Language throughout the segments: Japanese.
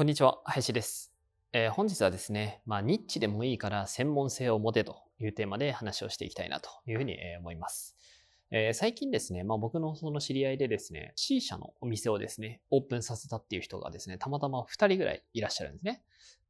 こんにちは林です、えー本日はですね、まあ、ニッチでもいいから専門性を持てというテーマで話をしていきたいなというふうに思います。えー最近ですね、まあ、僕のその知り合いでですね、C 社のお店をですね、オープンさせたっていう人がですね、たまたま2人ぐらいいらっしゃるんですね。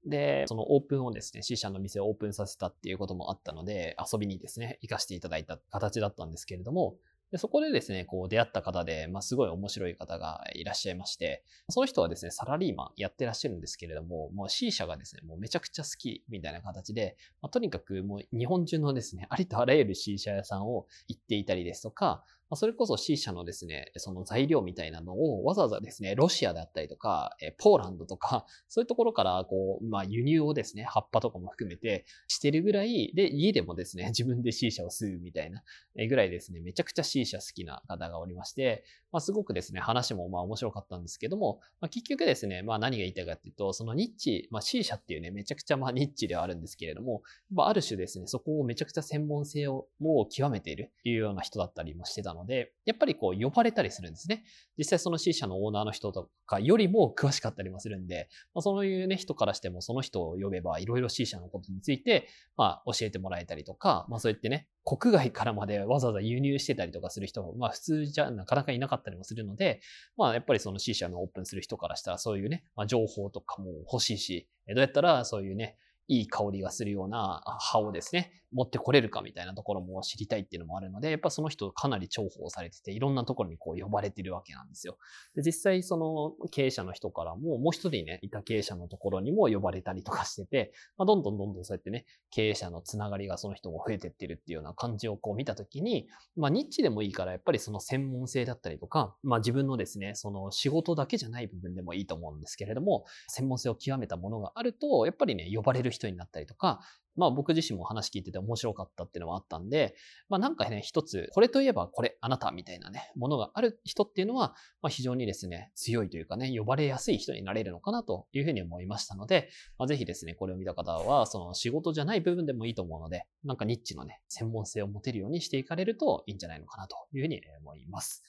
で、そのオープンをですね、C 社の店をオープンさせたっていうこともあったので、遊びにですね、行かせていただいた形だったんですけれども、でそこでですね、こう出会った方で、まあ、すごい面白い方がいらっしゃいまして、その人はですね、サラリーマンやってらっしゃるんですけれども、もう C 社がですね、もうめちゃくちゃ好きみたいな形で、まあ、とにかくもう日本中のですね、ありとあらゆる C 社屋さんを行っていたりですとか、ま、それこそ C 社のですね、その材料みたいなのをわざわざですね、ロシアであったりとか、えポーランドとか、そういうところからこう、まあ輸入をですね、葉っぱとかも含めてしてるぐらい、で、家でもですね、自分で C 社を吸うみたいなぐらいですね、めちゃくちゃ C 社好きな方がおりまして、まあ、すごくですね、話もまあ面白かったんですけども、まあ、結局ですね、まあ何が言いたいかっていうと、そのニッチ、まあ C 社っていうね、めちゃくちゃまあニッチではあるんですけれども、まあある種ですね、そこをめちゃくちゃ専門性をもう極めているというような人だったりもしてたのので、やっぱりこう呼ばれたりするんですね。実際その C 社のオーナーの人とかよりも詳しかったりもするんで、まあ、そういうね、人からしてもその人を呼べばいろいろ C 社のことについて、まあ教えてもらえたりとか、まあそうやってね、国外からまでわざわざ輸入してたりとかする人も、まあ普通じゃなかなかいなかったりもするので、まあやっぱりその C 社のオープンする人からしたらそういうね、まあ、情報とかも欲しいし、どうやったらそういうね、いい香りがするような葉をですね、持ってこれるかみたいなところも知りたいっていうのもあるので、やっぱその人かなり重宝されてて、いろんなところにこう呼ばれてるわけなんですよ。で、実際その経営者の人からも、もう一人ね、いた経営者のところにも呼ばれたりとかしてて、まあ、どんどんどんどんそうやってね、経営者のつながりがその人も増えてってるっていうような感じをこう見たときに、まあニッチでもいいからやっぱりその専門性だったりとか、まあ自分のですね、その仕事だけじゃない部分でもいいと思うんですけれども、専門性を極めたものがあると、やっぱりね、呼ばれる人人になったりとか、まあ僕自身も話聞いてて面白かったっていうのはあったんで、まあなんかね、一つ、これといえばこれ、あなたみたいなね、ものがある人っていうのは、まあ非常にですね、強いというかね、呼ばれやすい人になれるのかなというふうに思いましたので、まあぜひですね、これを見た方は、その仕事じゃない部分でもいいと思うので、なんかニッチのね、専門性を持てるようにしていかれるといいんじゃないのかなというふうに思います。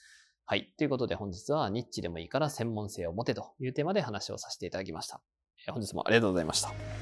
はい。ということで本日はニッチでもいいから専門性を持てというテーマで話をさせていただきました。本日もありがとうございました。